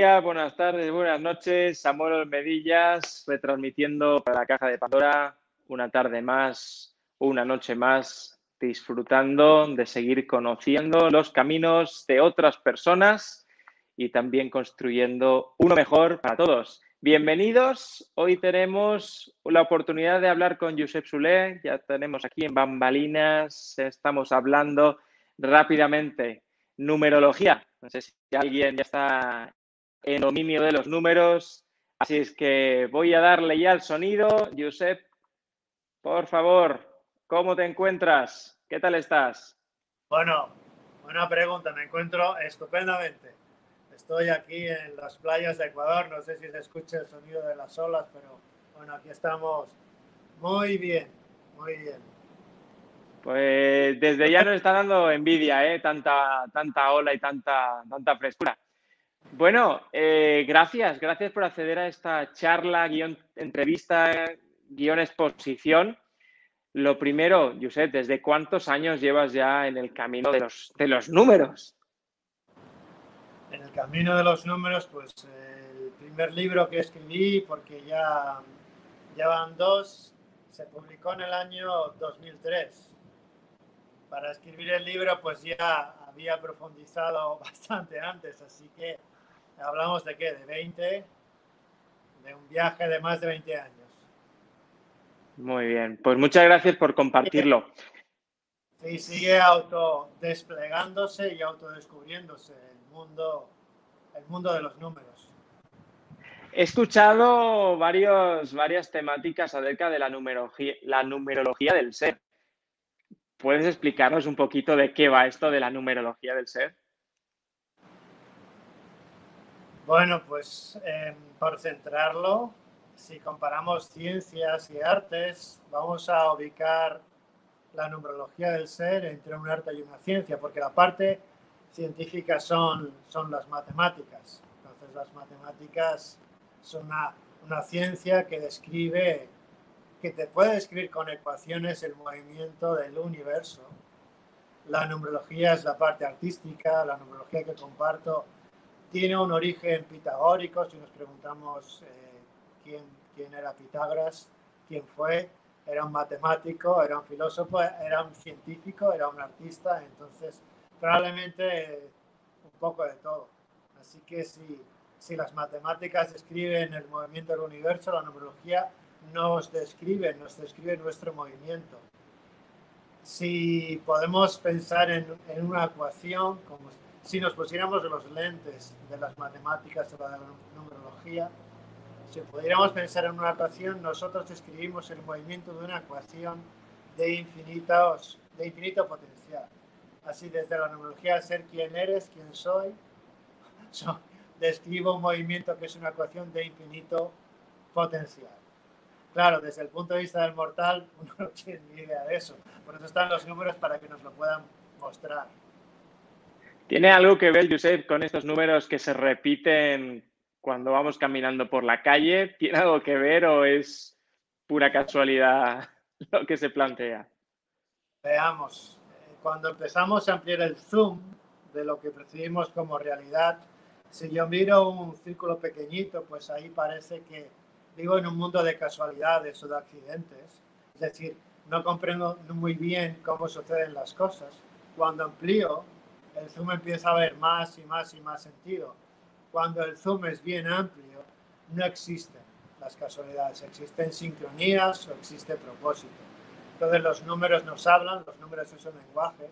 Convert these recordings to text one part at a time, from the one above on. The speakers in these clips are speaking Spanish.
Buenas tardes, buenas noches. Samuel Medillas, retransmitiendo para la caja de Pandora una tarde más, una noche más, disfrutando de seguir conociendo los caminos de otras personas y también construyendo uno mejor para todos. Bienvenidos. Hoy tenemos la oportunidad de hablar con Josep Sule. Ya tenemos aquí en Bambalinas. Estamos hablando rápidamente numerología. No sé si alguien ya está en dominio de los números. Así es que voy a darle ya el sonido. Josep, por favor, ¿cómo te encuentras? ¿Qué tal estás? Bueno, buena pregunta. Me encuentro estupendamente. Estoy aquí en las playas de Ecuador, no sé si se escucha el sonido de las olas, pero bueno, aquí estamos muy bien, muy bien. Pues desde ya nos está dando envidia, ¿eh? Tanta, tanta ola y tanta, tanta frescura. Bueno, eh, gracias, gracias por acceder a esta charla, guion entrevista, guion exposición. Lo primero, Josep, ¿desde cuántos años llevas ya en el camino de los, de los números? En el camino de los números, pues el primer libro que escribí, porque ya, ya van dos, se publicó en el año 2003. Para escribir el libro, pues ya había profundizado bastante antes, así que hablamos de qué, de 20, de un viaje de más de 20 años. Muy bien, pues muchas gracias por compartirlo. Sí, sigue autodesplegándose y autodescubriéndose mundo, el mundo de los números. He escuchado varios, varias temáticas acerca de la numerología, la numerología del ser. ¿Puedes explicarnos un poquito de qué va esto de la numerología del ser? Bueno, pues eh, por centrarlo, si comparamos ciencias y artes, vamos a ubicar la numerología del ser entre un arte y una ciencia, porque la parte científicas son, son las matemáticas. Entonces las matemáticas son una, una ciencia que describe, que te puede describir con ecuaciones el movimiento del universo. La numerología es la parte artística, la numerología que comparto tiene un origen pitagórico. Si nos preguntamos eh, quién, quién era Pitágoras, quién fue, era un matemático, era un filósofo, era un científico, era un artista. Entonces, probablemente un poco de todo. Así que si, si las matemáticas describen el movimiento del universo, la numerología nos describe, nos describe nuestro movimiento. Si podemos pensar en, en una ecuación, como si nos pusiéramos los lentes de las matemáticas o de la numerología, si pudiéramos pensar en una ecuación, nosotros describimos el movimiento de una ecuación de, infinitos, de infinito potencial así desde la numerología, ser quién eres, quién soy. describo un movimiento que es una ecuación de infinito potencial. Claro, desde el punto de vista del mortal, uno no tiene ni idea de eso. Por eso están los números para que nos lo puedan mostrar. ¿Tiene algo que ver, Josep, con estos números que se repiten cuando vamos caminando por la calle? ¿Tiene algo que ver o es pura casualidad lo que se plantea? Veamos cuando empezamos a ampliar el zoom de lo que percibimos como realidad, si yo miro un círculo pequeñito, pues ahí parece que vivo en un mundo de casualidades o de accidentes. Es decir, no comprendo muy bien cómo suceden las cosas. Cuando amplío, el zoom empieza a ver más y más y más sentido. Cuando el zoom es bien amplio, no existen las casualidades, existen sincronías o existe propósito. Entonces los números nos hablan, los números es un lenguaje.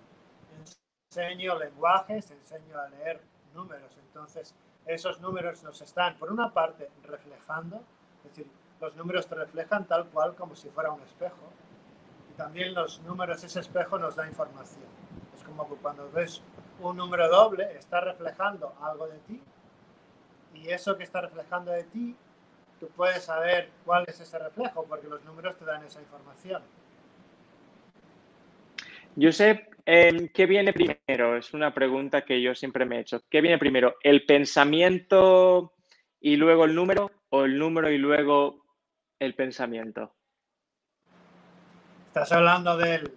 Enseño lenguajes, enseño a leer números. Entonces esos números nos están, por una parte, reflejando, es decir, los números te reflejan tal cual como si fuera un espejo. Y también los números, ese espejo nos da información. Es como cuando ves un número doble, está reflejando algo de ti. Y eso que está reflejando de ti, tú puedes saber cuál es ese reflejo, porque los números te dan esa información. Josep, em, ¿qué viene primero? Es una pregunta que yo siempre me he hecho. ¿Qué viene primero? ¿El pensamiento y luego el número o el número y luego el pensamiento? Estás hablando del,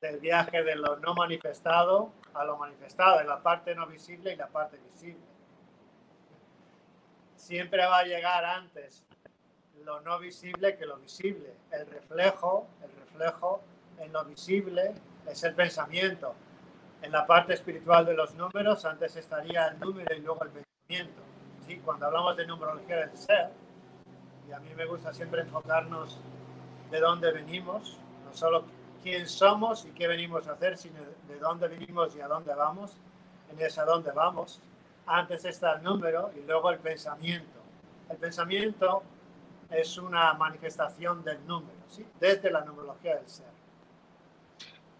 del viaje de lo no manifestado a lo manifestado, en la parte no visible y la parte visible. Siempre va a llegar antes lo no visible que lo visible. El reflejo, el reflejo en lo visible es el pensamiento. En la parte espiritual de los números, antes estaría el número y luego el pensamiento. ¿Sí? Cuando hablamos de numerología del ser, y a mí me gusta siempre enfocarnos de dónde venimos, no solo quién somos y qué venimos a hacer, sino de dónde venimos y a dónde vamos. En ese a dónde vamos, antes está el número y luego el pensamiento. El pensamiento es una manifestación del número, desde la numerología del ser.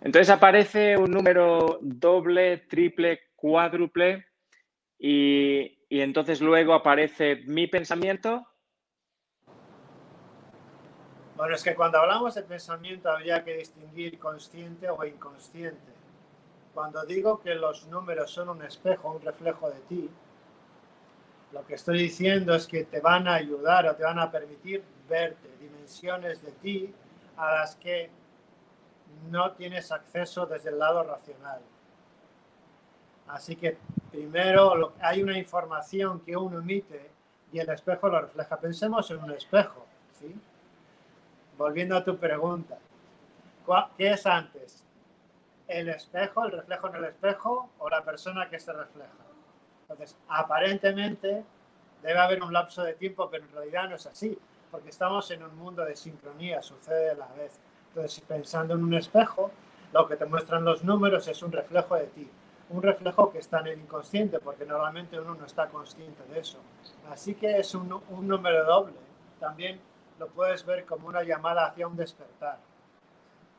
Entonces aparece un número doble, triple, cuádruple y, y entonces luego aparece mi pensamiento. Bueno, es que cuando hablamos de pensamiento habría que distinguir consciente o inconsciente. Cuando digo que los números son un espejo, un reflejo de ti, lo que estoy diciendo es que te van a ayudar o te van a permitir verte dimensiones de ti a las que no tienes acceso desde el lado racional. Así que primero hay una información que uno emite y el espejo lo refleja. Pensemos en un espejo, ¿sí? Volviendo a tu pregunta, ¿qué es antes? ¿El espejo, el reflejo en el espejo o la persona que se refleja? Entonces, aparentemente debe haber un lapso de tiempo, pero en realidad no es así, porque estamos en un mundo de sincronía, sucede a la vez. Entonces, pensando en un espejo, lo que te muestran los números es un reflejo de ti, un reflejo que está en el inconsciente, porque normalmente uno no está consciente de eso. Así que es un, un número doble. También lo puedes ver como una llamada hacia un despertar.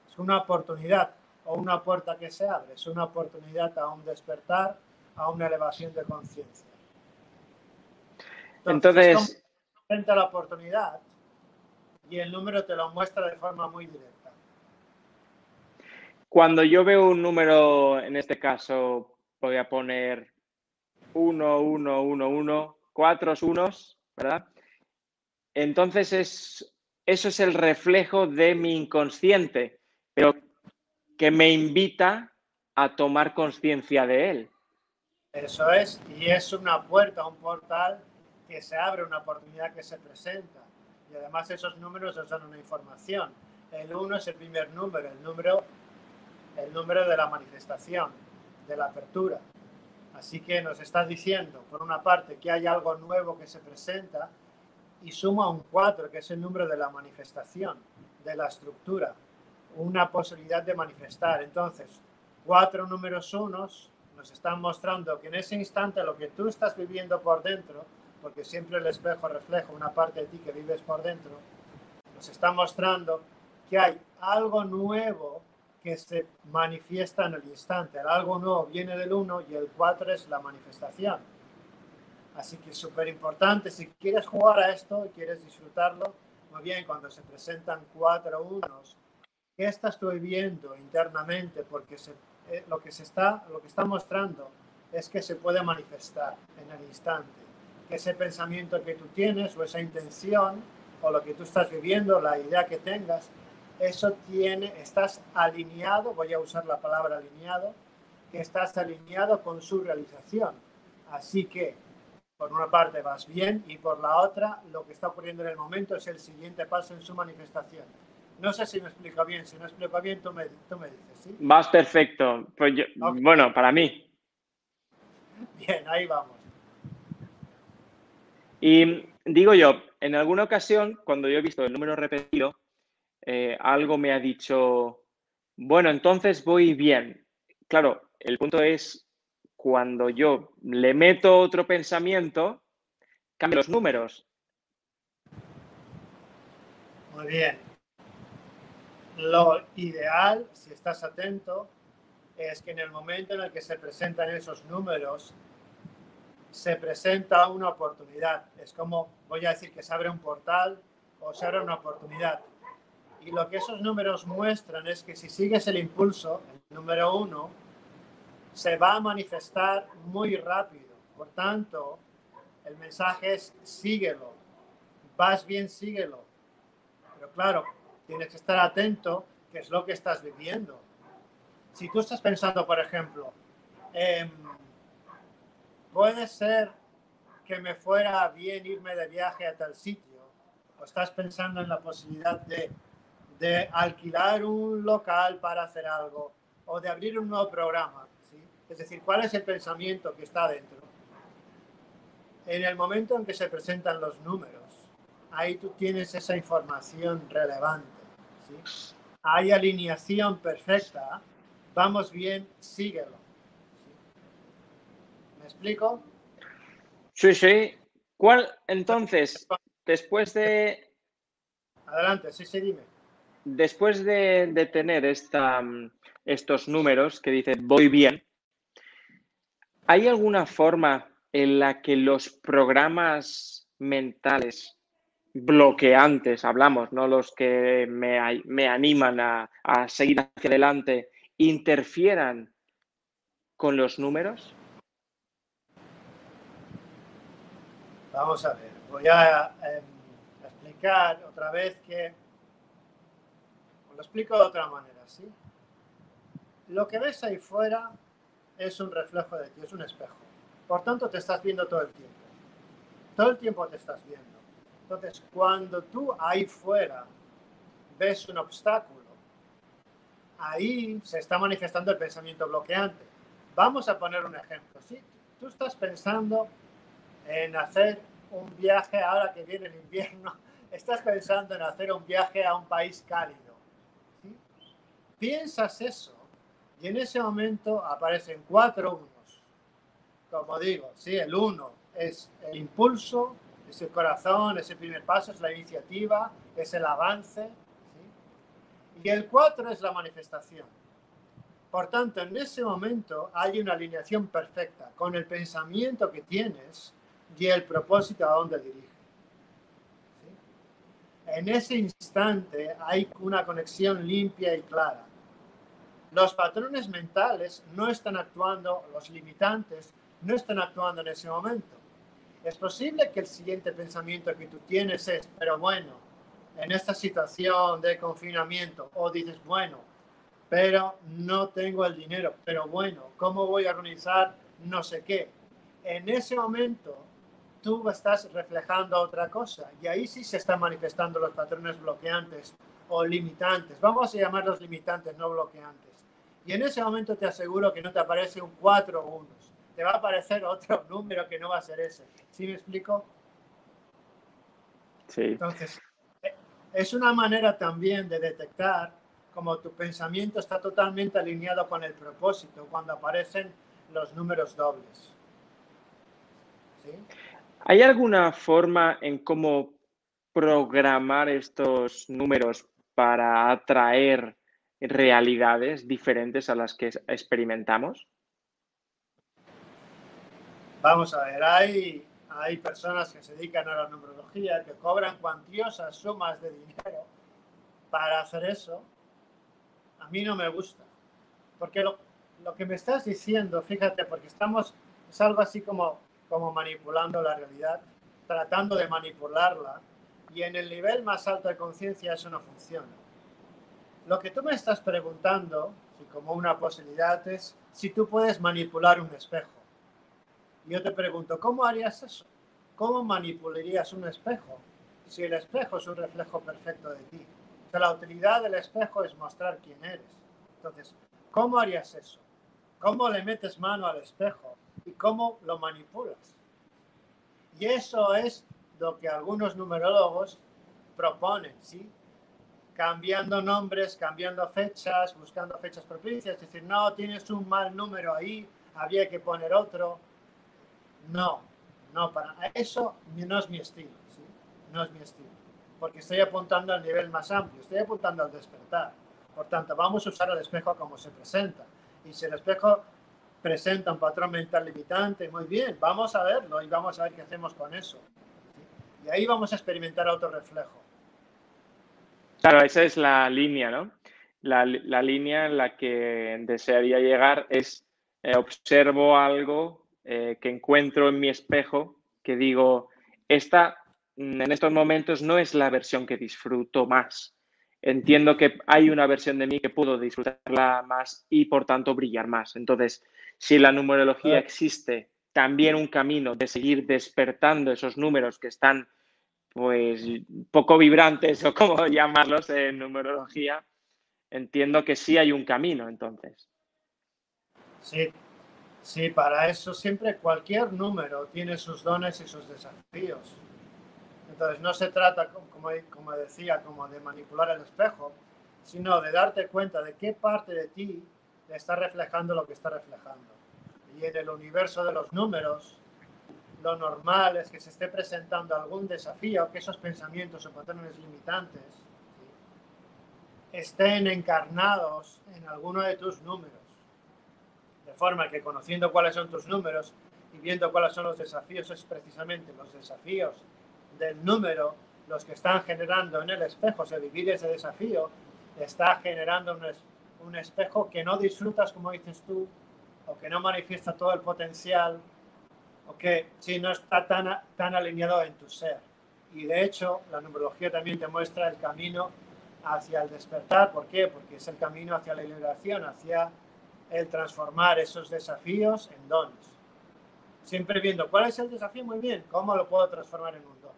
Es una oportunidad o una puerta que se abre, es una oportunidad a un despertar, a una elevación de conciencia. Entonces, Entonces frente a la oportunidad y el número te lo muestra de forma muy directa. Cuando yo veo un número, en este caso, voy a poner 1, 1, 1, 1, cuatro unos, ¿verdad? Entonces es, eso es el reflejo de mi inconsciente, pero que me invita a tomar conciencia de él. Eso es, y es una puerta, un portal que se abre, una oportunidad que se presenta. Y además esos números nos dan una información. El 1 es el primer número, el número el número de la manifestación, de la apertura. Así que nos está diciendo, por una parte, que hay algo nuevo que se presenta y suma un 4, que es el número de la manifestación, de la estructura, una posibilidad de manifestar. Entonces, cuatro números unos nos están mostrando que en ese instante lo que tú estás viviendo por dentro, porque siempre el espejo refleja una parte de ti que vives por dentro, nos está mostrando que hay algo nuevo que se manifiesta en el instante. El algo nuevo viene del 1 y el 4 es la manifestación. Así que es súper importante, si quieres jugar a esto y quieres disfrutarlo, muy bien, cuando se presentan cuatro unos, ¿qué estás tú viendo internamente? Porque eh, lo, que se está, lo que está mostrando es que se puede manifestar en el instante. Que ese pensamiento que tú tienes o esa intención o lo que tú estás viviendo, la idea que tengas, eso tiene, estás alineado, voy a usar la palabra alineado, que estás alineado con su realización. Así que, por una parte vas bien y por la otra, lo que está ocurriendo en el momento es el siguiente paso en su manifestación. No sé si me explico bien, si no explico bien, tú me, tú me dices, ¿sí? Vas perfecto. Pues Bueno, para mí. Bien, ahí vamos. Y digo yo, en alguna ocasión, cuando yo he visto el número repetido, eh, algo me ha dicho, bueno, entonces voy bien. Claro, el punto es cuando yo le meto otro pensamiento, cambio los números. Muy bien. Lo ideal, si estás atento, es que en el momento en el que se presentan esos números, se presenta una oportunidad. Es como, voy a decir que se abre un portal o se abre una oportunidad. Y lo que esos números muestran es que si sigues el impulso, el número uno, se va a manifestar muy rápido. Por tanto, el mensaje es síguelo. Vas bien, síguelo. Pero claro, tienes que estar atento qué es lo que estás viviendo. Si tú estás pensando, por ejemplo, Em, puede ser que me fuera bien irme de viaje a tal sitio, o estás pensando en la posibilidad de, de alquilar un local para hacer algo, o de abrir un nuevo programa. Es decir, ¿cuál es el pensamiento que está dentro? En el momento en que se presentan los números, ahí tú tienes esa información relevante. ¿sí? Hay alineación perfecta, vamos bien, síguelo. ¿Me explico? Sí, sí. ¿Cuál entonces, después de... Adelante, sí, sí, dime. Después de, de tener esta, estos números que dice voy bien, ¿hay alguna forma en la que los programas mentales bloqueantes, hablamos, no los que me, animan a, seguir hacia adelante, interfieran con los números? Vamos a ver, voy a eh, explicar otra vez que, lo explico de otra manera, ¿sí? Lo que ves ahí fuera es un reflejo de ti, es un espejo. Por tanto, te estás viendo todo el tiempo. Todo el tiempo te estás viendo. Entonces, cuando tú ahí fuera ves un obstáculo, ahí se está manifestando el pensamiento bloqueante. Vamos a poner un ejemplo. Si tú estás pensando en hacer un viaje ahora que viene el invierno, estás pensando en hacer un viaje a un país cálido. ¿sí? Piensas eso y en ese momento aparecen cuatro unos. Como digo, ¿sí? el uno es el impulso, es el corazón, ese primer paso, es la iniciativa, es el avance. Y el cuatro es la manifestación. Por tanto, en ese momento hay una alineación perfecta con el pensamiento que tienes y el propósito a dónde dirige. En ese instante hay una conexión limpia y clara los patrones mentales no están actuando, los limitantes no están actuando en ese momento. Es posible que el siguiente pensamiento que tú tienes es, pero bueno, en esta situación de confinamiento, o dices, bueno, pero no tengo el dinero, pero bueno, ¿cómo voy a organizar no sé qué? En ese momento tú estás reflejando otra cosa y ahí sí se están manifestando los patrones bloqueantes o limitantes. Vamos a llamarlos limitantes, no bloqueantes. Y en ese momento te aseguro que no te aparece un 4 o unos. Te va a aparecer otro número que no va a ser ese. ¿Sí me explico? Sí. Entonces, eh, es una manera también de detectar como tu pensamiento está totalmente alineado con el propósito cuando aparecen los números dobles. ¿Sí? ¿Hay alguna forma en cómo programar estos números para atraer realidades diferentes a las que experimentamos? Vamos a ver, hay, hay personas que se dedican a la numerología que cobran cuantiosas sumas de dinero para hacer eso. A mí no me gusta. Porque lo, lo que me estás diciendo, fíjate, porque estamos, es algo así como, como manipulando la realidad, tratando de manipularla, y en el nivel más alto de conciencia eso no funciona lo que tú me estás preguntando, y como una posibilidad, es si tú puedes manipular un espejo. Yo te pregunto, ¿cómo harías eso? ¿Cómo manipularías un espejo si el espejo es un reflejo perfecto de ti? O sea, la utilidad del espejo es mostrar quién eres. Entonces, ¿cómo harías eso? ¿Cómo le metes mano al espejo? ¿Y cómo lo manipulas? Y eso es lo que algunos numerólogos proponen, ¿sí? cambiando nombres, cambiando fechas, buscando fechas propicias, es decir, no, tienes un mal número ahí, había que poner otro. No, no, para eso no es mi estilo, ¿sí? no es mi estilo, porque estoy apuntando al nivel más amplio, estoy apuntando al despertar. Por tanto, vamos a usar el espejo como se presenta. Y si el espejo presenta un patrón mental limitante, muy bien, vamos a verlo y vamos a ver qué hacemos con eso. Y ahí vamos a experimentar otro reflejo. Claro, esa es la línea, ¿no? La, la línea en la que desearía llegar es eh, observo algo eh, que encuentro en mi espejo que digo, esta en estos momentos no es la versión que disfruto más. entiendo que hay una versión de mí que puedo disfrutarla más y por tanto brillar más. Entonces, si la numerología existe, también un camino de seguir despertando esos números que están pues poco vibrantes o como llamarlos en numerología, entiendo que sí hay un camino entonces. Sí, sí, para eso siempre cualquier número tiene sus dones y sus desafíos. Entonces no se trata, como, como decía, como de manipular el espejo, sino de darte cuenta de qué parte de ti está reflejando lo que está reflejando. Y en el universo de los números, lo normal es que se esté presentando algún desafío, que esos pensamientos o patrones limitantes estén encarnados en alguno de tus números. De forma que conociendo cuáles son tus números y viendo cuáles son los desafíos, es precisamente los desafíos del número los que están generando en el espejo, sea, vivir ese desafío, está generando un, un espejo que no disfrutas, como dices tú, o que no manifiesta todo el potencial que si no está tan, tan alineado en tu ser. Y de hecho, la numerología también te muestra el camino hacia el despertar. ¿Por qué? Porque es el camino hacia la liberación, hacia el transformar esos desafíos en dones. Siempre viendo cuál es el desafío, muy bien, cómo lo puedo transformar en un don.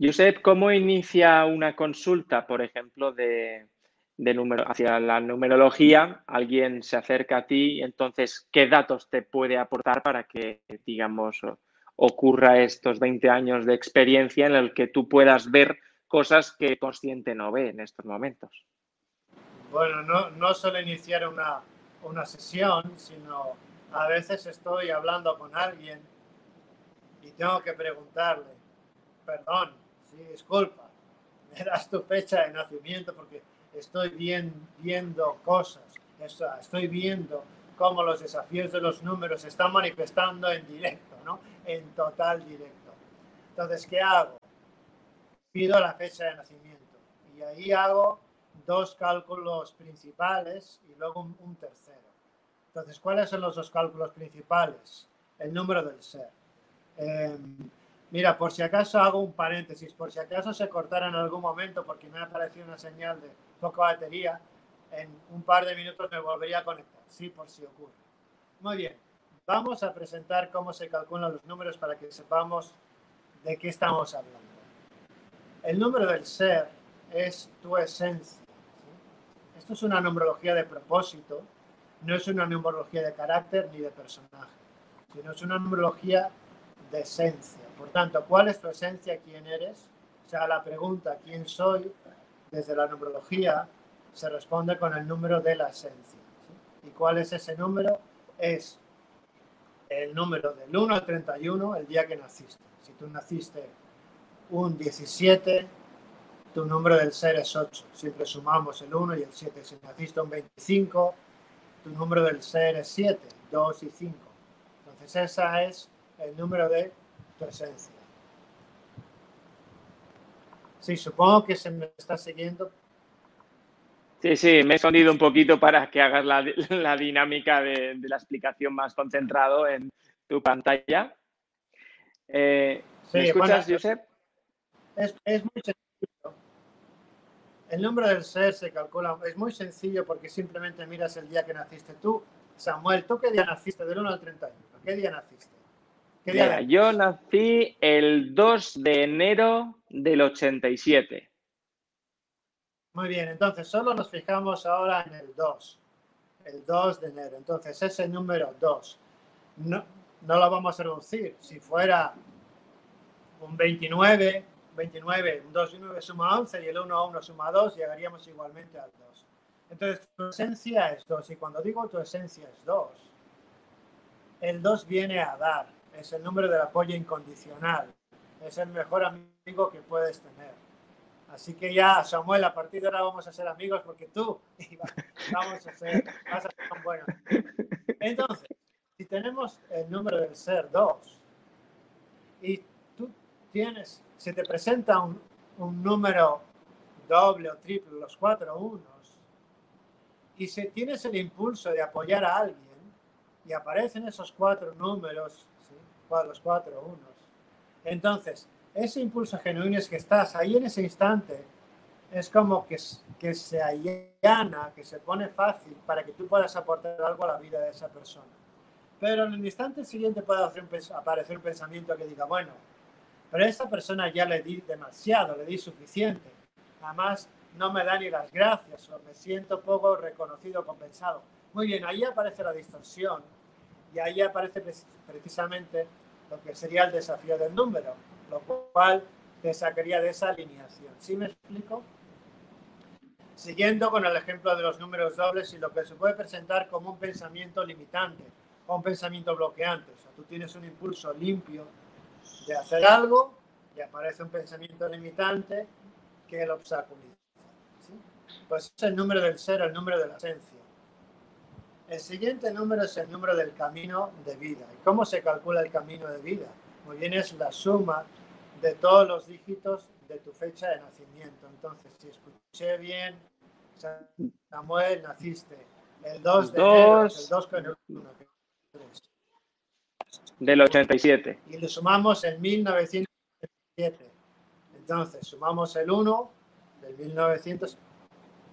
Josep, ¿cómo inicia una consulta, por ejemplo, de, de número, hacia la numerología, alguien se acerca a ti, entonces, ¿qué datos te puede aportar para que, digamos, ocurra estos 20 años de experiencia en el que tú puedas ver cosas que el consciente no ve en estos momentos? Bueno, no, no solo iniciar una, una sesión, sino a veces estoy hablando con alguien y tengo que preguntarle, perdón, sí, disculpa, me das tu fecha de nacimiento porque estoy viendo cosas, estoy viendo cómo los desafíos de los números se están manifestando en directo, ¿no? En total directo. Entonces, ¿qué hago? Pido la fecha de nacimiento y ahí hago dos cálculos principales y luego un, tercero. Entonces, ¿cuáles son los dos cálculos principales? El número del ser. Em, mira, por si acaso hago un paréntesis, por si acaso se cortara en algún momento porque me ha aparecido una señal de poca batería, en un par de minutos me volvería a conectar, sí, por si ocurre. Muy bien, vamos a presentar cómo se calculan los números para que sepamos de qué estamos hablando. El número del ser es tu esencia. Esto es una numerología de propósito, no es una numerología de carácter ni de personaje, sino es una numerología de esencia. Por tanto, ¿cuál es tu esencia? ¿Quién eres? O sea, la pregunta, ¿quién soy? Desde la numerología se responde con el número de la esencia. ¿Y cuál es ese número? Es el número del 1 al 31, el día que naciste. Si tú naciste un 17, tu número del ser es 8. Siempre sumamos el 1 y el 7. Si naciste un 25, tu número del ser es 7, 2 y 5. Entonces ese es el número de tu esencia. Sí, supongo que se me está siguiendo. Sí, sí, me he escondido un poquito para que hagas la, dinámica de, la explicación más concentrado en tu pantalla. Eh, ¿Me escuchas, Josep? Es, muy sencillo. El número del ser se calcula, es muy sencillo porque simplemente miras el día que naciste tú. Samuel, ¿tú qué día naciste? Del 1 al 31. ¿Qué día naciste? yo nací el 2 de enero del 87. Muy bien, entonces solo nos fijamos ahora en el 2. El 2 de enero. Entonces ese número 2 no, no lo vamos a reducir. Si fuera un 29, 29, un 2 y 9 suma 11 y el 1 a 1 suma 2, llegaríamos igualmente al 2. Entonces tu esencia es 2 y cuando digo tu esencia es 2, el 2 viene a dar es el número del apoyo incondicional. Es el mejor amigo que puedes tener. Así que ya, Samuel, a partir de ahora vamos a ser amigos porque tú vamos a ser, vas a ser tan bueno. Entonces, si tenemos el número del ser 2 y tú tienes, se te presenta un, un número doble o triple, los cuatro unos, y si tienes el impulso de apoyar a alguien y aparecen esos cuatro números los cuatro unos. Entonces, ese impulso genuino es que estás ahí en ese instante es como que, que se allana, que se pone fácil para que tú puedas aportar algo a la vida de esa persona. Pero en el instante siguiente puede aparecer un pensamiento que diga, bueno, pero a esta persona ya le di demasiado, le di suficiente. Además, no me da ni las gracias o me siento poco reconocido, compensado. Muy bien, ahí aparece la distorsión y ahí aparece precisamente lo que sería el desafío del número, lo cual te sacaría de esa alineación. ¿Sí me explico? Siguiendo con el ejemplo de los números dobles y lo que se puede presentar como un pensamiento limitante o un pensamiento bloqueante. O sea, tú tienes un impulso limpio de hacer algo y aparece un pensamiento limitante que lo obstaculiza. Pues es el número del ser, el número de la esencia. El siguiente número es el número del camino de vida. ¿Y cómo se calcula el camino de vida? Muy bien, es la suma de todos los dígitos de tu fecha de nacimiento. Entonces, si escuché bien, Samuel, naciste el 2 de enero, el 2 con el 1, del 87. Y le sumamos en 1987. Entonces, sumamos el 1 del 1900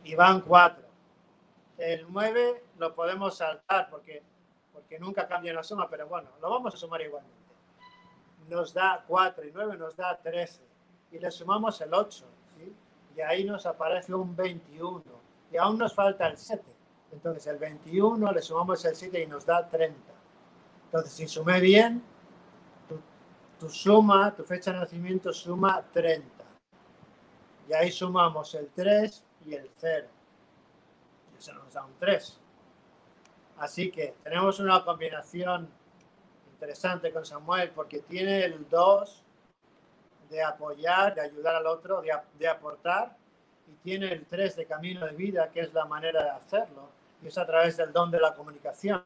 y van 4. El 9 lo podemos saltar porque, porque nunca cambia la suma, pero bueno, lo vamos a sumar igualmente. Nos da 4 y 9 nos da 13. Y le sumamos el 8, ¿sí? Y ahí nos aparece un 21. Y aún nos falta el 7. Entonces el 21 le sumamos el 7 y nos da 30. Entonces, si sumé bien, tu, tu suma, tu fecha de nacimiento suma 30. Y ahí sumamos el 3 y el 0. Eso nos da un 3. Así que tenemos una combinación interesante con Samuel porque tiene el 2 de apoyar, de ayudar al otro, de, de, aportar, y tiene el 3 de camino de vida, que es la manera de hacerlo, y es a través del don de la comunicación.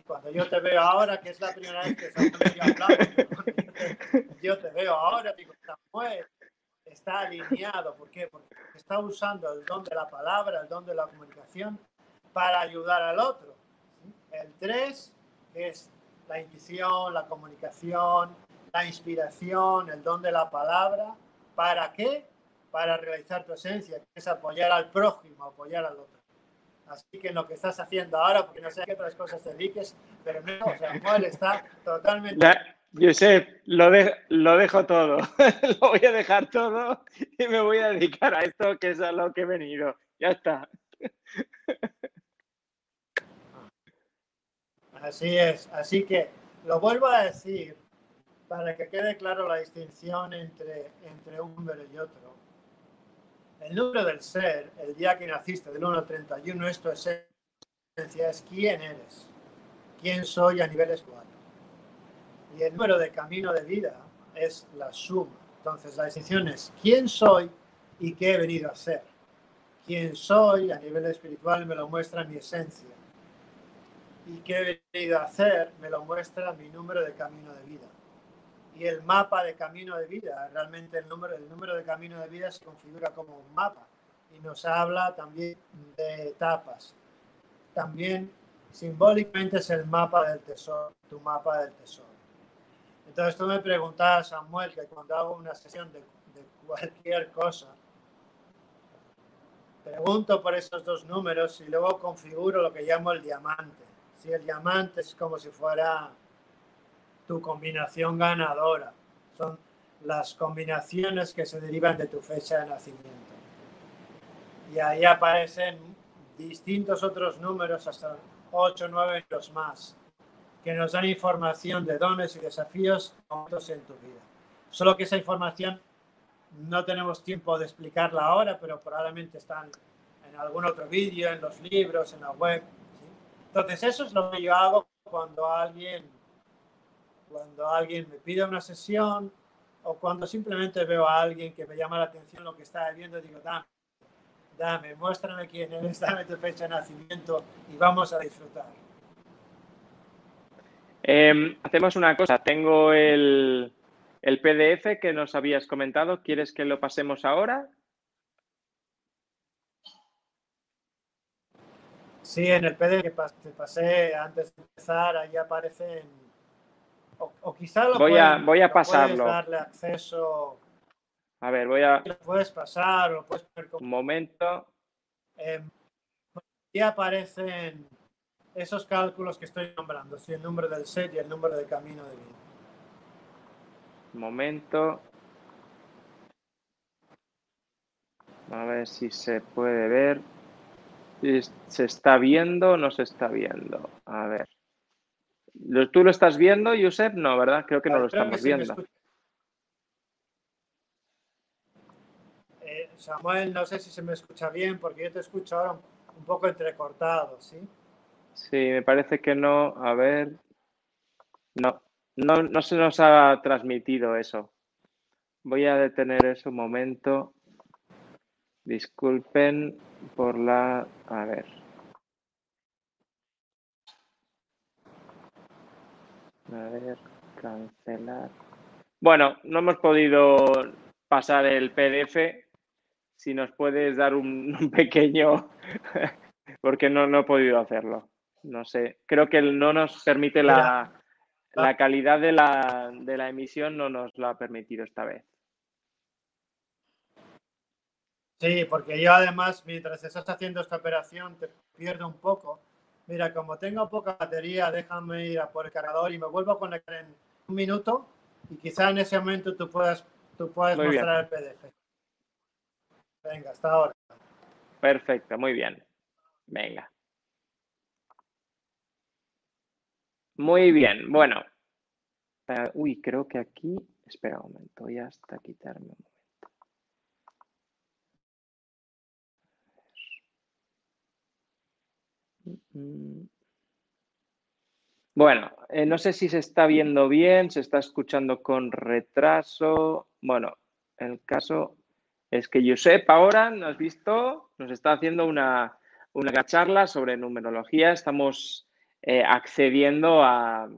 Y cuando yo te veo ahora, que es la primera vez que Samuel y hablamos, yo te veo ahora, digo, Samuel, está alineado. ¿Por qué? Porque está usando el don de la palabra, el don de la comunicación para ayudar al otro. El 3 es la intuición, la comunicación, la inspiración, el don de la palabra. ¿Para qué? Para realizar tu esencia, que es apoyar al prójimo, apoyar al otro. Así que lo que estás haciendo ahora, porque no sé a qué otras cosas te dediques, pero no, o sea, Samuel está totalmente... Josep, lo, lo dejo todo. lo voy a dejar todo y me voy a dedicar a esto, que es a lo que he venido. Ya está. Así es. Así que lo vuelvo a decir para que quede claro la distinción entre, entre un número y otro. El número del ser, el día que naciste, del 1 al 31, esto es esencia, es quién eres, quién soy a nivel espiritual. Y el número de camino de vida es la suma. Entonces la distinción es quién soy y qué he venido a ser. Quién soy a nivel espiritual me lo muestra mi esencia. Y qué he venido a hacer me lo muestra mi número de camino de vida. Y el mapa de camino de vida, realmente el número, el número de camino de vida se configura como un mapa y nos habla también de etapas. También simbólicamente es el mapa del tesoro, tu mapa del tesoro. Entonces tú me preguntabas, Samuel, que cuando hago una sesión de, cualquier cosa, pregunto por esos dos números y luego configuro lo que llamo el diamante. Si el diamante es como si fuera tu combinación ganadora. Son las combinaciones que se derivan de tu fecha de nacimiento. Y ahí aparecen distintos otros números, hasta 8 o 9 los más que nos dan información de dones y desafíos en tu vida. Solo que esa información no tenemos tiempo de explicarla ahora, pero probablemente están en algún otro vídeo, en los libros, en la web. Entonces eso es lo que yo hago cuando alguien, cuando alguien me pide una sesión o cuando simplemente veo a alguien que me llama la atención lo que está viendo, digo, dame, dame, muéstrame quién eres, dame tu fecha de nacimiento y vamos a disfrutar. Em, hacemos una cosa, tengo el, el, PDF que nos habías comentado, ¿quieres que lo pasemos ahora? Sí, en el PDF que te pasé antes de empezar, ahí aparecen, o, o quizá lo voy a, voy a pasarlo. darle acceso A ver, voy a... Lo puedes pasar, lo puedes poner como... Un momento. Eh, y aparecen esos cálculos que estoy nombrando, sí, el número del set y el número de camino de vida. Momento. A ver si se puede ver. ¿Se está viendo o no se está viendo? A ver. ¿Tú lo estás viendo, Josep? No, ¿verdad? Creo que no lo estamos sí viendo. Eh, Samuel, no sé si se me escucha bien porque yo te escucho ahora un poco entrecortado, ¿sí? Sí, me parece que no. A ver. No, no, no se nos ha transmitido eso. Voy a detener eso un momento. Disculpen por la... A ver. A ver, cancelar. Bueno, no hemos podido pasar el PDF. Si nos puedes dar un, un pequeño... porque no, no he podido hacerlo. No sé. Creo que no nos permite la, la calidad de la, de la emisión, no nos lo ha permitido esta vez. Sí, porque yo además, mientras estás haciendo esta operación, te pierdo un poco. Mira, como tengo poca batería, déjame ir a por el cargador y me vuelvo a conectar en un minuto y quizá en ese momento tú puedas, tú puedas Muy bien. mostrar el PDF. Venga, hasta ahora. Perfecto, muy bien. Venga. Muy bien, bueno. Eh, uy, creo que aquí. Espera un momento, voy hasta quitarme un momento. Mm. Bueno, eh, no sé si se está viendo bien, se está escuchando con retraso. Bueno, el caso es que Josep ahora, ¿nos has visto? Nos está haciendo una, una charla sobre numerología. Estamos eh, accediendo a,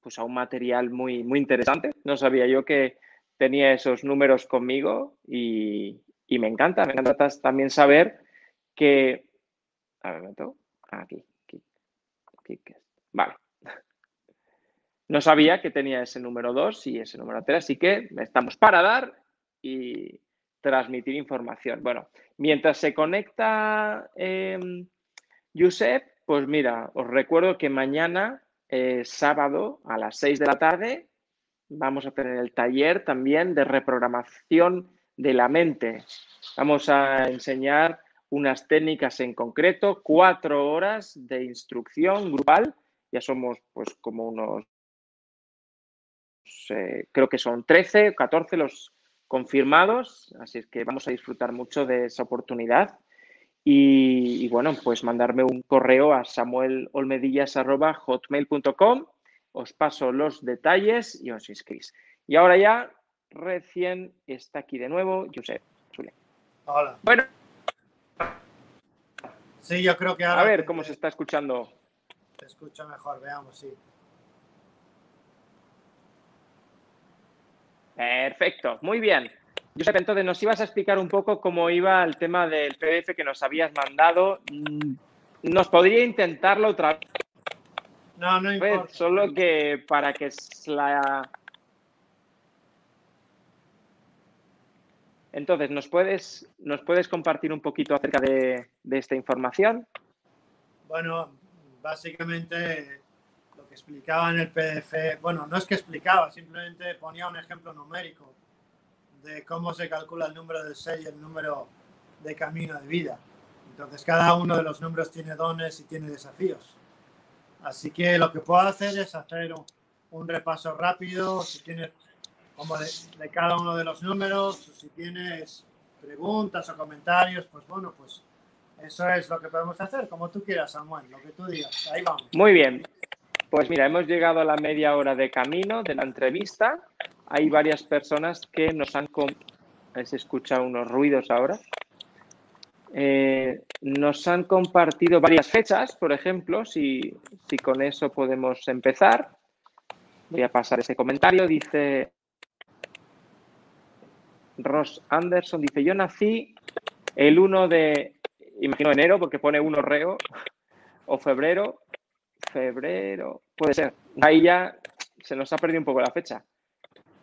pues a un material muy, muy interesante. No sabía yo que tenía esos números conmigo y, y me encanta. Me encanta también saber que... A ver, momento. Aquí, aquí, aquí, Vale. No sabía que tenía ese número 2 y ese número 3, así que estamos para dar y transmitir información. Bueno, mientras se conecta eh, Josep, pues mira, os recuerdo que mañana, eh, sábado, a las 6 de la tarde, vamos a tener el taller también de reprogramación de la mente. Vamos a enseñar unas técnicas en concreto, cuatro horas de instrucción grupal. Ya somos pues como unos, eh, creo que son 13 o 14 los confirmados, así es que vamos a disfrutar mucho de esa oportunidad. Y, y bueno, pues mandarme un correo a samuelolmedillas.hotmail.com, os paso los detalles y os inscribís. Y ahora ya, recién está aquí de nuevo Josep. Hola. Bueno, Sí, yo creo que ahora a ver te- cómo se está escuchando. te escucho mejor, veamos, sí. Perfecto, muy bien. Josep, entonces nos ibas a explicar un poco cómo iba el tema del PDF que nos habías mandado. Mm, Nos podría intentarlo otra vez. No, no vez, importa. solo que para que la... Entonces, ¿nos puedes, ¿nos puedes compartir un poquito acerca de, de esta información? Bueno, básicamente lo que explicaba en el PDF, bueno, no es que explicaba, simplemente ponía un ejemplo numérico de cómo se calcula el número del 6 y el número de camino de vida. Entonces, cada uno de los números tiene dones y tiene desafíos. Así que lo que puedo hacer es hacer un, un repaso rápido, si tienes como de, de cada uno de los números, si tienes preguntas o comentarios, pues bueno, pues eso es lo que podemos hacer, como tú quieras, Samuel, lo que tú digas. Ahí vamos. Muy bien. Pues mira, hemos llegado a la media hora de camino de la entrevista. Hay varias personas que nos han... si escucha unos ruidos ahora. Eh, nos han compartido varias fechas, por ejemplo, si, si con eso podemos empezar. Voy a pasar ese comentario. Dice Ross Anderson, dice, yo nací el 1 de, imagino enero, porque pone 1 reo, o febrero, febrero, puede ser. Ahí ya se nos ha perdido un poco la fecha.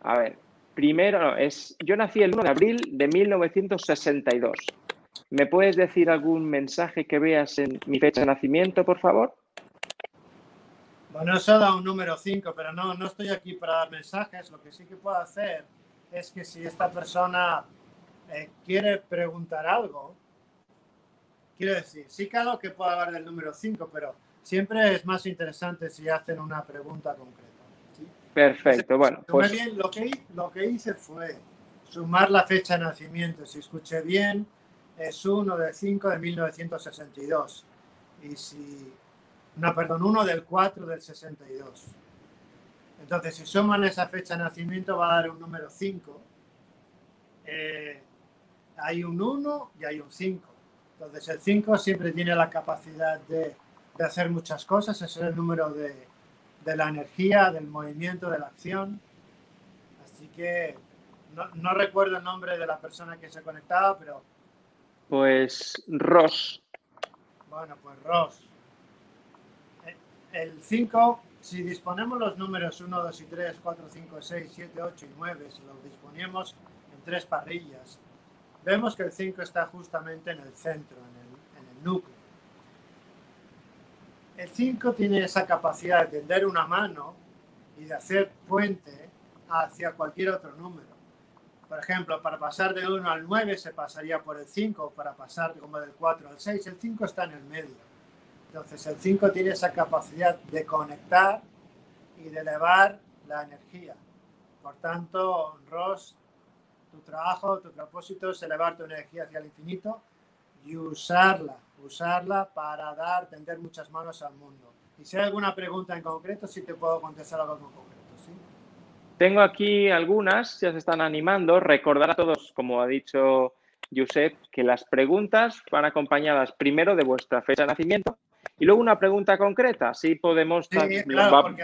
A ver, primero, es, yo nací el 1 de abril de 1962. ¿Me puedes decir algún mensaje que veas en mi fecha de nacimiento, por favor? Bueno, eso da un número 5, pero no, no estoy aquí para dar mensajes. Lo que sí que puedo hacer es que si esta persona eh, quiere preguntar algo, quiero decir, sí claro que puedo hablar del número 5, pero siempre es más interesante si hacen una pregunta concreta. Perfecto, bueno. Pues... Bien, lo, que, lo que hice fue sumar la fecha de nacimiento. Si escuché bien, es 1 de 5 de 1962. Y si, no, perdón, 1 del 4 del 62. Entonces, si suman esa fecha de nacimiento, va a dar un número 5. Eh, hay un 1 y hay un 5. Entonces, el 5 siempre tiene la capacidad de, de hacer muchas cosas. Ese es el número de, de la energía, del movimiento, de la acción. Así que no, recuerdo el nombre de la persona que se conectaba, pero... Pues Ross. Bueno, pues Ross. El 5, si disponemos los números 1, 2 y 3, 4, 5, 6, 7, 8 y 9, si los disponemos en tres parrillas, vemos que el 5 está justamente en el centro, en el, en el núcleo. El 5 tiene esa capacidad de tender una mano y de hacer puente hacia cualquier otro número. Por ejemplo, para pasar del 1 al 9 se pasaría por el 5, para pasar como del 4 al 6, el 5 está en el medio. Entonces el 5 tiene esa capacidad de conectar y de elevar la energía. Por tanto, Ross, tu trabajo, tu propósito es elevar tu energía hacia el infinito y usarla usarla para dar, tender muchas manos al mundo. Y si hay alguna pregunta en concreto, sí te puedo contestar algo en concreto. ¿sí? Tengo aquí algunas, ya se están animando. Recordar a todos, como ha dicho Josep, que las preguntas van acompañadas primero de vuestra fecha de nacimiento y luego una pregunta concreta. Así podemos,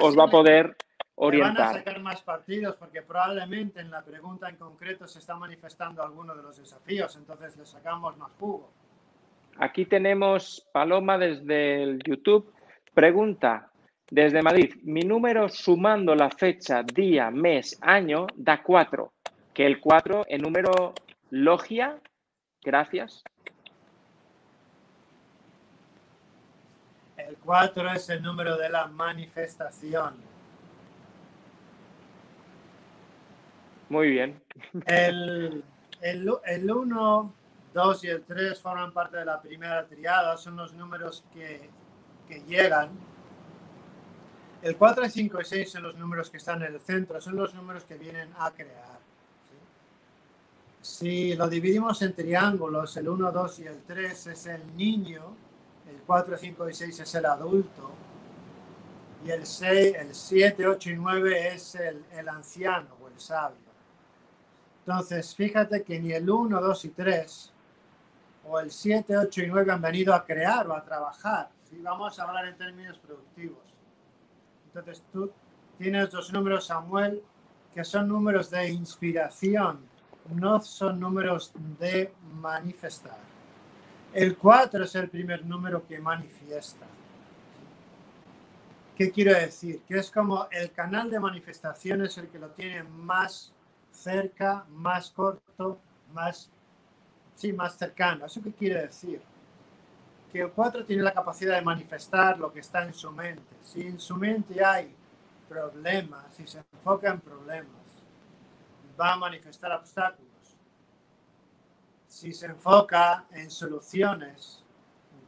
os va a poder orientar. Van a sacar más partidos porque probablemente en la pregunta en concreto se está manifestando alguno de los desafíos, entonces le sacamos más jugo. Aquí tenemos Paloma desde el YouTube. Pregunta desde Madrid. Mi número sumando la fecha, día, mes, año da 4. Que el 4 en número logia. Gracias. El 4 es el número de la manifestación. Muy bien. El 1 2 y el 3 forman parte de la primera triada, son los números que, que llegan. El 4, 5 y 6 son los números que están en el centro, son los números que vienen a crear. Si lo dividimos en triángulos, el 1, 2 y el 3 es el niño, el 4, 5 y 6 es el adulto, y el, 6, el 7, 8 y 9 es el, el anciano o el sabio. Entonces, fíjate que ni el 1, 2 y 3 o el 7, 8 y 9 han venido a crear o a trabajar. Si Vamos a hablar en términos productivos. Entonces tú tienes dos números, Samuel, que son números de inspiración, no son números de manifestar. El 4 es el primer número que manifiesta. ¿Qué quiero decir? Que es como el canal de manifestación es el que lo tiene más cerca, más corto, más sí, más cercano. ¿Eso qué quiere decir? Que el 4 tiene la capacidad de manifestar lo que está en su mente. Si en su mente hay problemas, si se enfoca en problemas, va a manifestar obstáculos. Si se enfoca en soluciones,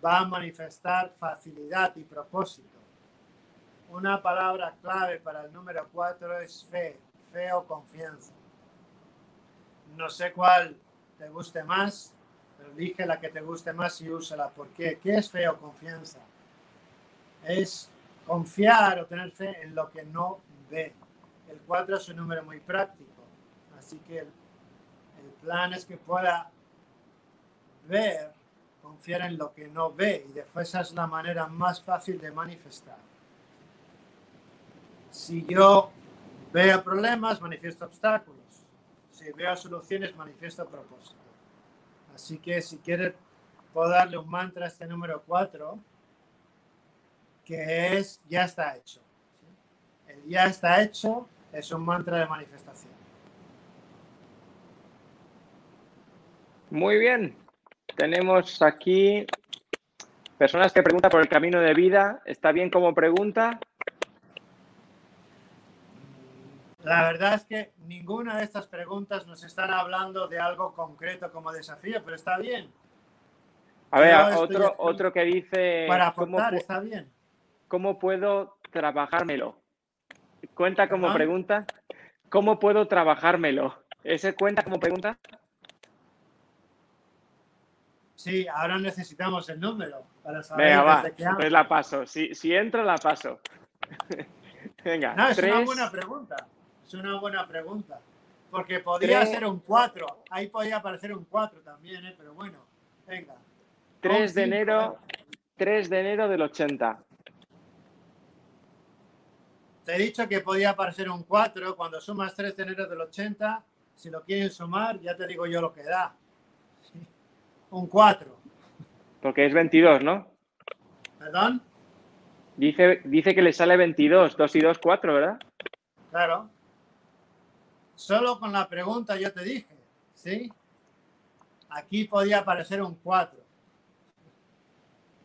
va a manifestar facilidad y propósito. Una palabra clave para el número 4 es fe, fe o confianza. No sé cuál te guste más, pero elige la que te guste más y úsala. ¿Por qué? ¿Qué es fe o confianza? Es confiar o tener fe en lo que no ve. El 4 es un número muy práctico, así que el, el plan es que pueda ver, confiar en lo que no ve y después esa es la manera más fácil de manifestar. Si yo veo problemas, manifiesto obstáculos si veo soluciones, manifiesto propósito. Así que si quieres, puedo darle un mantra a este número 4, que es ya está hecho. El ya está hecho es un mantra de manifestación. Muy bien. Tenemos aquí personas que preguntan por el camino de vida. ¿Está bien como pregunta? La verdad es que ninguna de estas preguntas nos están hablando de algo concreto como desafío, pero está bien. A ver, otro, otro que dice... Para aportar, está bien. ¿Cómo puedo trabajármelo? Cuenta como pregunta. ¿Cómo puedo trabajármelo? ¿Ese cuenta como pregunta? Sí, ahora necesitamos el número para saber Venga, va, pues la paso. Si, si entro, la paso. Venga, no, es una buena pregunta. Es una buena pregunta. Porque podría ser un 4. Ahí podría aparecer un 4 también, ¿eh? pero bueno, venga. 3 de enero, 3 de enero del 80. Te he dicho que podía aparecer un 4. Cuando sumas 3 de enero del 80, si lo quieren sumar, ya te digo yo lo que da. Un 4. Porque es 22, ¿no? ¿Perdón? Dice, dice que le sale 22. 2 y 2, 4, ¿verdad? Claro. Solo con la pregunta yo te dije, ¿sí? Aquí podía aparecer un 4.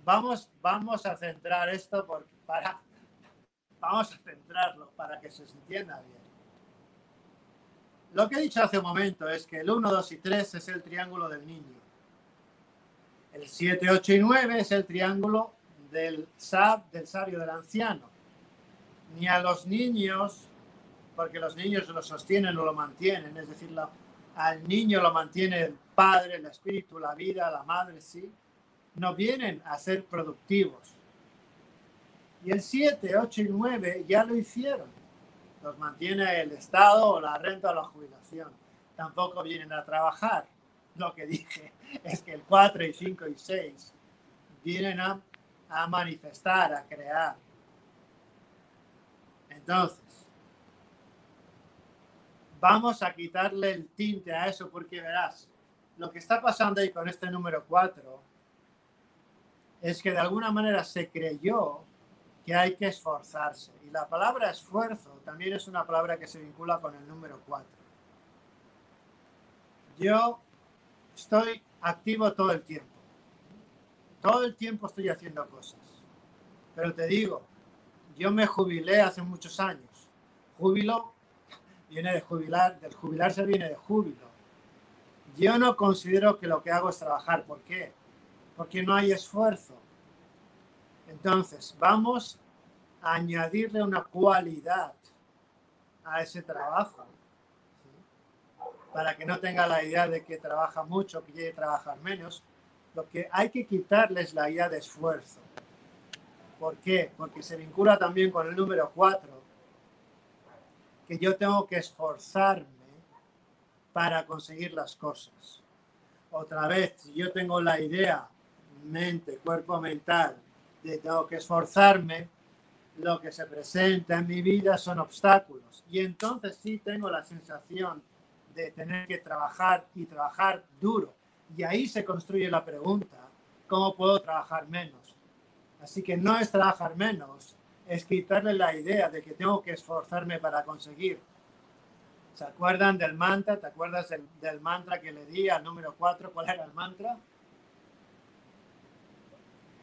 Vamos, vamos a centrar esto para, vamos a centrarlo para que se entienda bien. Lo que he dicho hace un momento es que el 1, 2 y 3 es el triángulo del niño. El 7, 8 y 9 es el triángulo del, sab, del sabio del anciano. Ni a los niños porque los niños lo sostienen o lo mantienen, es decir, al niño lo mantiene el padre, el espíritu, la vida, la madre, sí, no vienen a ser productivos. Y el 7, 8 y 9 ya lo hicieron. Los mantiene el Estado o la renta o la jubilación. Tampoco vienen a trabajar. Lo que dije es que el 4 y 5 y 6 vienen a, a manifestar, a crear. Entonces, vamos a quitarle el tinte a eso porque verás, lo que está pasando ahí con este número 4 es que de alguna manera se creyó que hay que esforzarse. Y la palabra esfuerzo también es una palabra que se vincula con el número 4. Yo estoy activo todo el tiempo. Todo el tiempo estoy haciendo cosas. Pero te digo, yo me jubilé hace muchos años. Júbilo viene de jubilar, del jubilarse viene de júbilo. Yo no considero que lo que hago es trabajar. ¿Por qué? Porque no hay esfuerzo. Entonces, vamos a añadirle una cualidad a ese trabajo. Para que no tenga la idea de que trabaja mucho, que quiere trabajar menos. Lo que hay que quitarles la idea de esfuerzo. ¿Por qué? Porque se vincula también con el número 4 que yo tengo que esforzarme para conseguir las cosas. Otra vez, si yo tengo la idea, mente, cuerpo mental, de tengo que esforzarme, lo que se presenta en mi vida son obstáculos. Y entonces sí tengo la sensación de tener que trabajar y trabajar duro. Y ahí se construye la pregunta, ¿cómo puedo trabajar menos? Así que no es trabajar menos, es quitarle la idea de que tengo que esforzarme para conseguir. ¿Se acuerdan del mantra? ¿Te acuerdas del, mantra que le di al número 4? ¿Cuál era el mantra?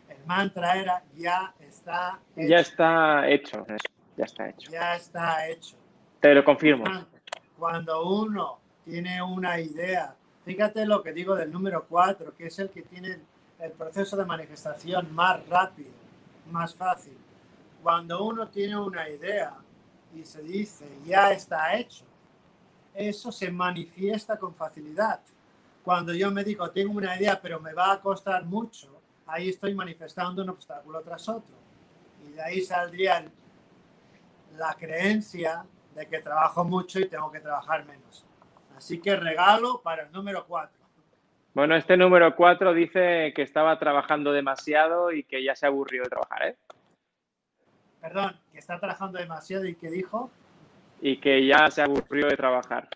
El mantra era ya está hecho. Ya está hecho. Ya está hecho. Ya está hecho. Te lo confirmo. Cuando uno tiene una idea, fíjate lo que digo del número 4, que es el que tiene el proceso de manifestación más rápido, más fácil cuando uno tiene una idea y se dice, ya está hecho, eso se manifiesta con facilidad. Cuando yo me digo, tengo una idea, pero me va a costar mucho, ahí estoy manifestando un obstáculo tras otro. Y de ahí saldría la creencia de que trabajo mucho y tengo que trabajar menos. Así que regalo para el número 4. Bueno, este número 4 dice que estaba trabajando demasiado y que ya se aburrió de trabajar, ¿eh? Perdón, que está trabajando demasiado y que dijo. Y que ya se aburrió de trabajar.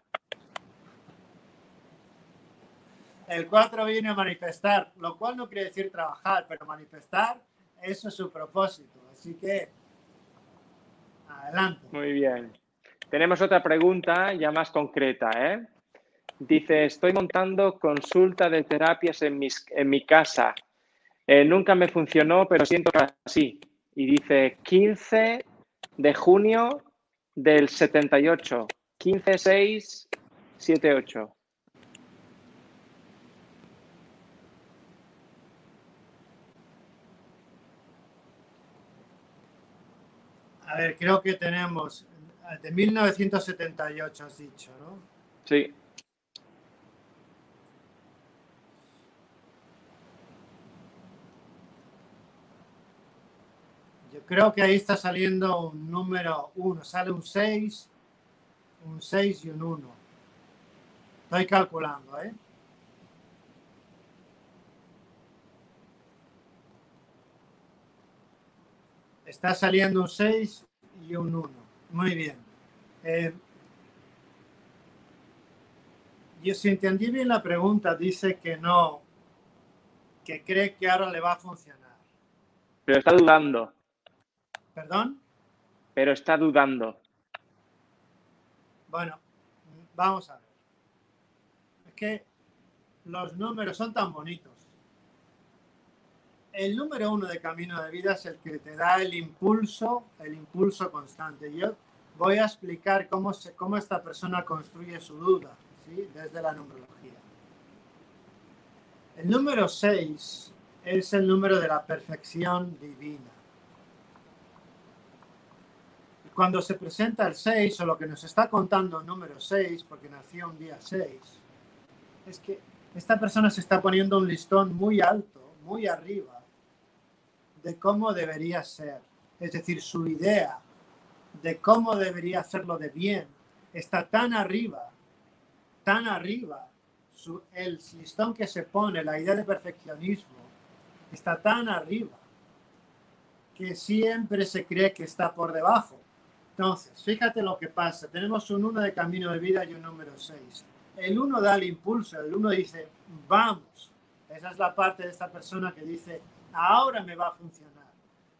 El 4 viene a manifestar, lo cual no quiere decir trabajar, pero manifestar, eso es su propósito. Así que, adelante. Muy bien. Tenemos otra pregunta ya más concreta, ¿eh? Dice, estoy montando consulta de terapias en, en mi casa. Eh, nunca me funcionó, pero siento que así. Y dice 15 de junio del 78. 15, 6, 7, 8. A ver, creo que tenemos de 1978, has dicho, ¿no? Sí. Yo creo que ahí está saliendo un número 1, sale un 6, un 6 y un 1. Estoy calculando, ¿eh? Está saliendo un 6 y un 1. Muy bien. Eh, yo si entendí bien la pregunta, dice que no, que cree que ahora le va a funcionar. Pero está dudando. ¿Perdón? Pero está dudando. Bueno, vamos a ver. Es que los números son tan bonitos. El número uno de camino de vida es el que te da el impulso, el impulso constante. Yo voy a explicar cómo, se, cómo esta persona construye su duda, ¿sí? desde la numerología. El número 6 es el número de la perfección divina. Cuando se presenta el 6, o lo que nos está contando el número 6, porque nació un día 6, es que esta persona se está poniendo un listón muy alto, muy arriba, de cómo debería ser. Es decir, su idea de cómo debería hacerlo de bien está tan arriba, tan arriba, el listón que se pone, la idea de perfeccionismo, está tan arriba que siempre se cree que está por debajo. Entonces, fíjate lo que pasa. Tenemos un 1 de camino de vida y un número 6. El 1 da el impulso, el 1 dice, vamos. Esa es la parte de esta persona que dice, ahora me va a funcionar.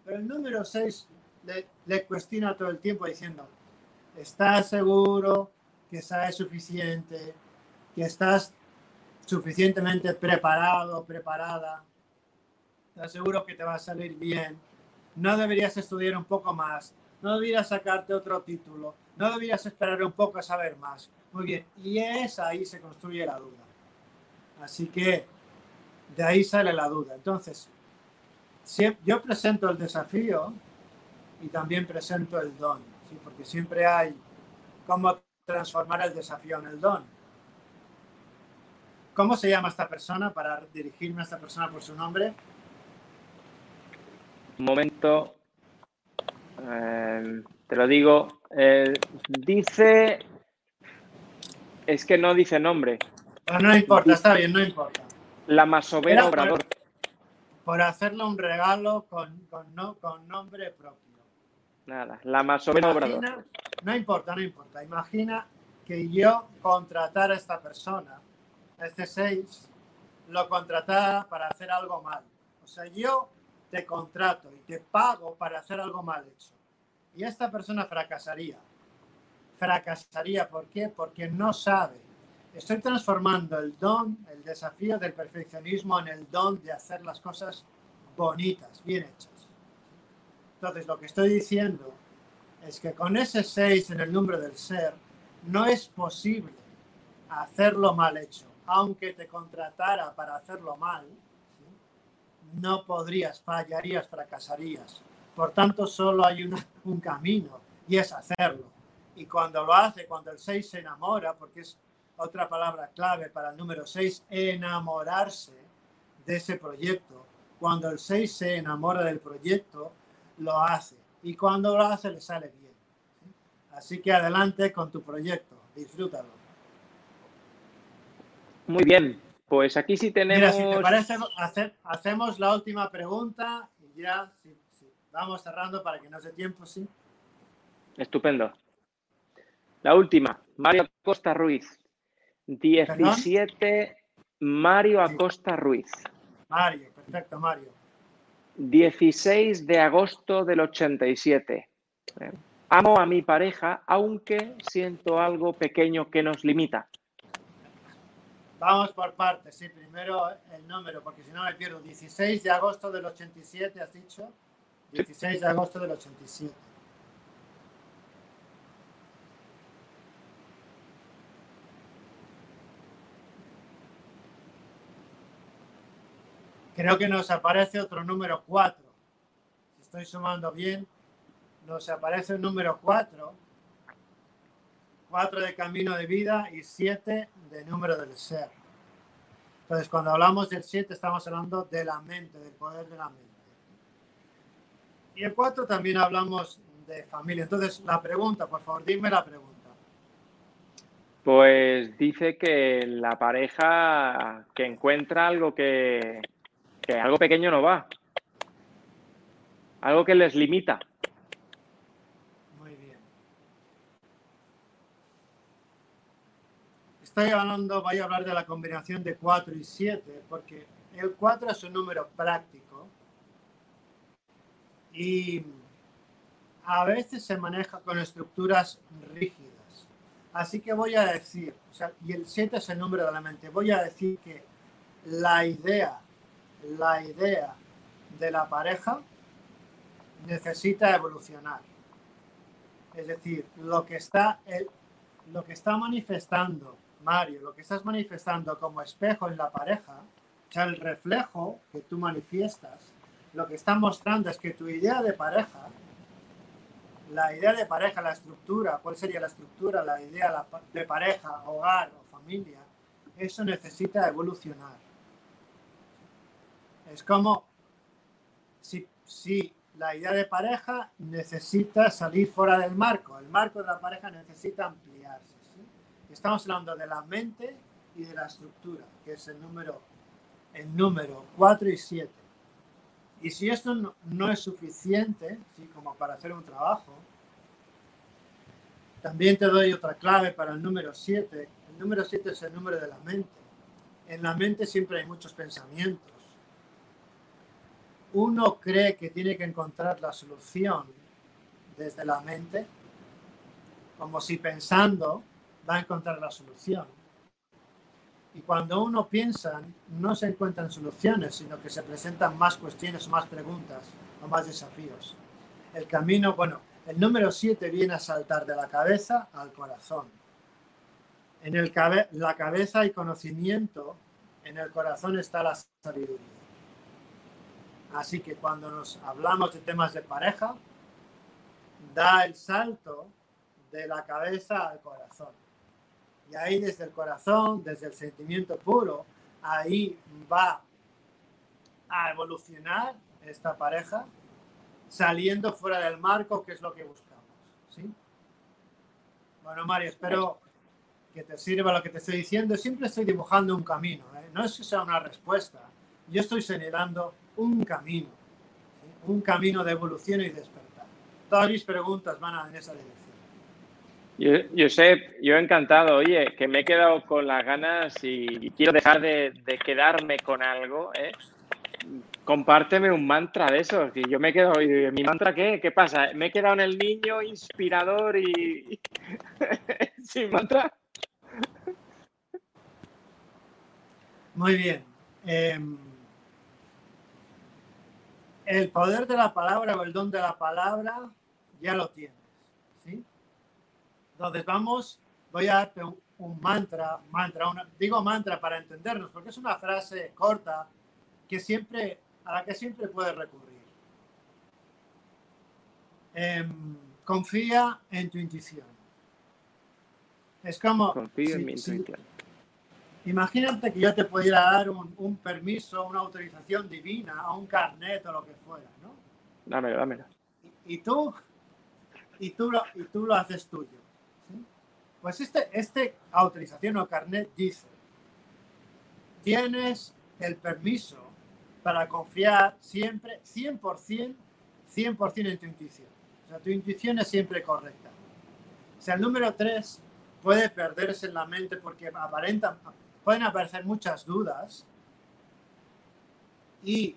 Pero el número 6 le, le cuestiona todo el tiempo diciendo, ¿estás seguro que sabes suficiente? ¿Que estás suficientemente preparado, preparada? ¿Estás seguro que te va a salir bien? ¿No deberías estudiar un poco más? No deberías sacarte otro título, no deberías esperar un poco a saber más. Muy bien, y es ahí se construye la duda. Así que de ahí sale la duda. Entonces, yo presento el desafío y también presento el don, porque siempre hay cómo transformar el desafío en el don. ¿Cómo se llama esta persona para dirigirme a esta persona por su nombre? Un momento, eh, te lo digo. Eh, dice. Es que no dice nombre. no importa, está bien, no importa. La Masovera Obrador. Por, hacerle un regalo con, con, no, con nombre propio. Nada, la Masovera Obrador. No importa, no importa. Imagina que yo contratara a esta persona, a este 6, lo contratara para hacer algo mal. O sea, yo te contrato y te pago para hacer algo mal hecho. Y esta persona fracasaría. Fracasaría, ¿por qué? Porque no sabe. Estoy transformando el don, el desafío del perfeccionismo en el don de hacer las cosas bonitas, bien hechas. Entonces, lo que estoy diciendo es que con ese 6 en el número del ser, no es posible hacerlo mal hecho. Aunque te contratara para hacerlo mal, no podrías, fallarías, fracasarías. Por tanto, solo hay un camino y es hacerlo. Y cuando lo hace, cuando el 6 se enamora, porque es otra palabra clave para el número 6, enamorarse de ese proyecto. Cuando el 6 se enamora del proyecto, lo hace. Y cuando lo hace, le sale bien. Así que adelante con tu proyecto, disfrútalo. Muy bien, pues aquí sí tenemos. Mira, si te parece, hacemos la última pregunta y ya vamos cerrando para que no se tiempo, sí. Estupendo. La última, Mario Acosta Ruiz. 17, Mario Acosta Ruiz. Mario, perfecto, Mario. 16 de agosto del 87. Amo a mi pareja, aunque siento algo pequeño que nos limita. Vamos por partes, sí, primero el número, porque si no me pierdo. 16 de agosto del 87, has dicho. 16 de agosto del 87. Creo que nos aparece otro número 4. Si estoy sumando bien, nos aparece el número 4. 4 de camino de vida y 7 de número del ser. Entonces, cuando hablamos del 7, estamos hablando de la mente, del poder de la mente. Y el 4 también hablamos de familia. Entonces, la pregunta, por favor, dime la pregunta. Pues dice que la pareja que encuentra algo que, que algo pequeño no va. Algo que les limita. Estoy hablando, voy a hablar de la combinación de 4 y 7, porque el 4 es un número práctico y a veces se maneja con estructuras rígidas. Así que voy a decir, y el 7 es el número de la mente, voy a decir que la idea, la idea de la pareja necesita evolucionar. Es decir, lo que está, el, lo que está manifestando Mario, lo que estás manifestando como espejo en la pareja, o sea, el reflejo que tú manifiestas, lo que está mostrando es que tu idea de pareja, la idea de pareja, la estructura, ¿cuál sería la estructura? La idea de pareja, hogar o familia, eso necesita evolucionar. Es como si, si la idea de pareja necesita salir fuera del marco, el marco de la pareja necesita ampliarse. Estamos hablando de la mente y de la estructura, que es el número, el número 4 y 7. Y si esto no, es suficiente, ¿sí? como para hacer un trabajo, también te doy otra clave para el número 7. El número 7 es el número de la mente. En la mente siempre hay muchos pensamientos. Uno cree que tiene que encontrar la solución desde la mente, como si pensando va a encontrar la solución. Y cuando uno piensa, no se encuentran soluciones, sino que se presentan más cuestiones más preguntas o más desafíos. El camino, bueno, el número 7 viene a saltar de la cabeza al corazón. En el la cabeza hay conocimiento, en el corazón está la sabiduría. Así que cuando nos hablamos de temas de pareja, da el salto de la cabeza al corazón. Y ahí desde el corazón, desde el sentimiento puro, ahí va a evolucionar esta pareja saliendo fuera del marco, que es lo que buscamos. ¿sí? Bueno, Mario, espero que te sirva lo que te estoy diciendo. Siempre estoy dibujando un camino, ¿eh? no es que sea una respuesta. Yo estoy señalando un camino, un camino de evolución y despertar. Todas mis preguntas van en esa dirección. Yo, sé, yo encantado. Oye, que me he quedado con las ganas y quiero dejar de, quedarme con algo. ¿eh? Compárteme un mantra de esos. Y yo me quedo, ¿mi mantra qué? ¿Qué pasa? Me he quedado en el niño inspirador y. sin mantra. Muy bien. Em, el poder de la palabra o el don de la palabra ya lo tienes. Entonces vamos, voy a darte un, mantra, mantra, digo mantra para entendernos, porque es una frase corta que siempre, a la que siempre puedes recurrir. Em, confía en tu intuición. Es como... Confía en mi intuición. imagínate que yo te pudiera dar un, permiso, una autorización divina, a un carnet o lo que fuera, ¿no? Dámelo, dámelo. Y, tú, y, tú y tú lo haces tuyo. Pues este, este autorización o carnet dice, tienes el permiso para confiar siempre 100%, 100% en tu intuición. O sea, tu intuición es siempre correcta. O sea, el número 3 puede perderse en la mente porque aparentan, pueden aparecer muchas dudas y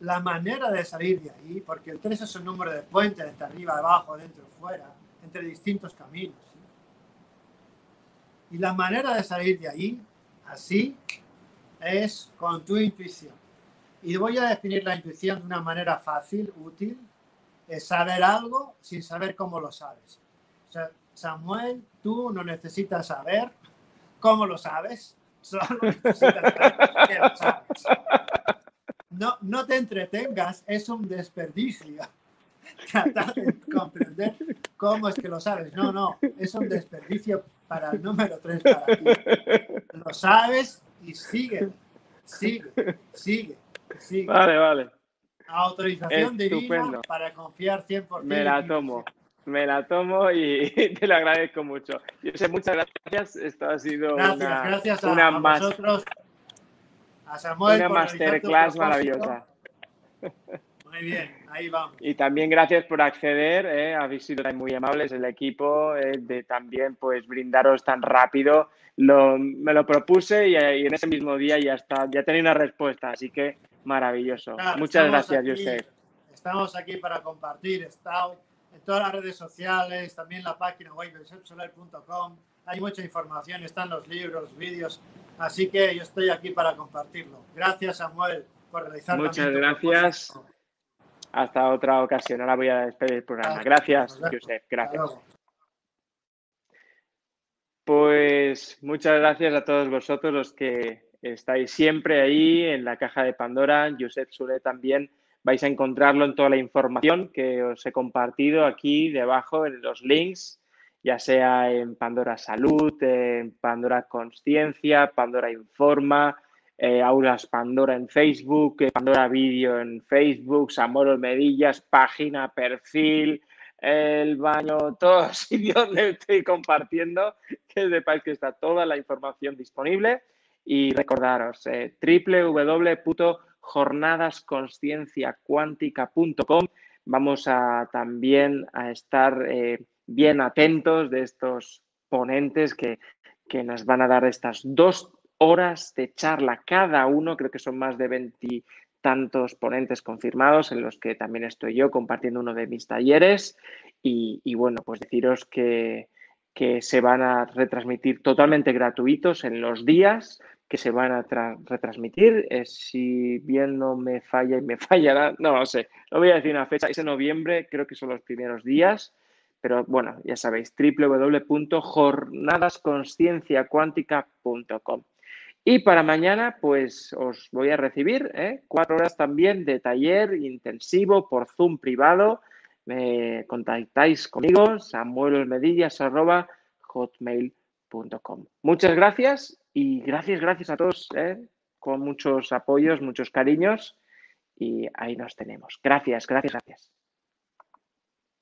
la manera de salir de ahí, porque el 3 es un número de puente, desde arriba, abajo, dentro, fuera, entre distintos caminos. Y la manera de salir de ahí, así es con tu intuición. Y voy a definir la intuición de una manera fácil, útil, es saber algo sin saber cómo lo sabes. O sea, Samuel, tú no necesitas saber cómo lo sabes, solo necesitas saber que lo sabes. No, no te entretengas, es un desperdicio. Tratar de comprender cómo es que lo sabes. No, no, es un desperdicio para el número 3 para ti. Lo sabes y sigue, sigue, sigue, sigue. Vale, vale. Autorización divina para confiar 100%. Me la tomo. Me la tomo y te lo agradezco mucho. Yo sé, muchas gracias. Esto ha sido gracias, una, gracias a, una a más, vosotros, a Samuel, una masterclass propósito. maravillosa. Muy bien, ahí vamos. Y también gracias por acceder, ¿eh? habéis sido muy amables el equipo eh, de también pues brindaros tan rápido. Lo, me lo propuse y, y en ese mismo día ya está, ya tenía una respuesta, así que maravilloso. Claro, Muchas gracias, Josep. Estamos aquí para compartir, está en todas las redes sociales, también la página web josepsoler.com. Hay mucha información, están los libros, vídeos, así que yo estoy aquí para compartirlo. Gracias, Samuel, por realizar Muchas tu gracias. Hasta otra ocasión. Ahora voy a despedir el programa. Gracias. Josep. Gracias. Pues muchas gracias a todos vosotros los que estáis siempre ahí en la caja de Pandora. Josep Sule también vais a encontrarlo en toda la información que os he compartido aquí debajo en los links, ya sea en Pandora Salud, en Pandora Consciencia, Pandora Informa, eh, Aulas Pandora en Facebook, eh, Pandora Vídeo en Facebook, Samoro Medillas, página, perfil, el baño, todos los sitios donde estoy compartiendo, que sepáis que está toda la información disponible. Y recordaros eh, vamos a también a estar eh, bien atentos de estos ponentes que, que nos van a dar estas dos horas de charla cada uno, creo que son más de 20 tantos ponentes confirmados en los que también estoy yo compartiendo uno de mis talleres y, bueno, pues deciros que, que, se van a retransmitir totalmente gratuitos en los días que se van a retransmitir. Eh, si bien no me falla y me fallará, no lo sé, no voy a decir una fecha, es en noviembre, creo que son los primeros días, pero bueno, ya sabéis, www.jornadasconscienciacuántica.com. Y para mañana, pues os voy a recibir ¿eh? cuatro horas también de taller intensivo por Zoom privado. Me contactáis conmigo, samuelmedillas.hotmail.com. Muchas gracias y gracias, gracias a todos, ¿eh? con muchos apoyos, muchos cariños. Y ahí nos tenemos. Gracias, gracias, gracias.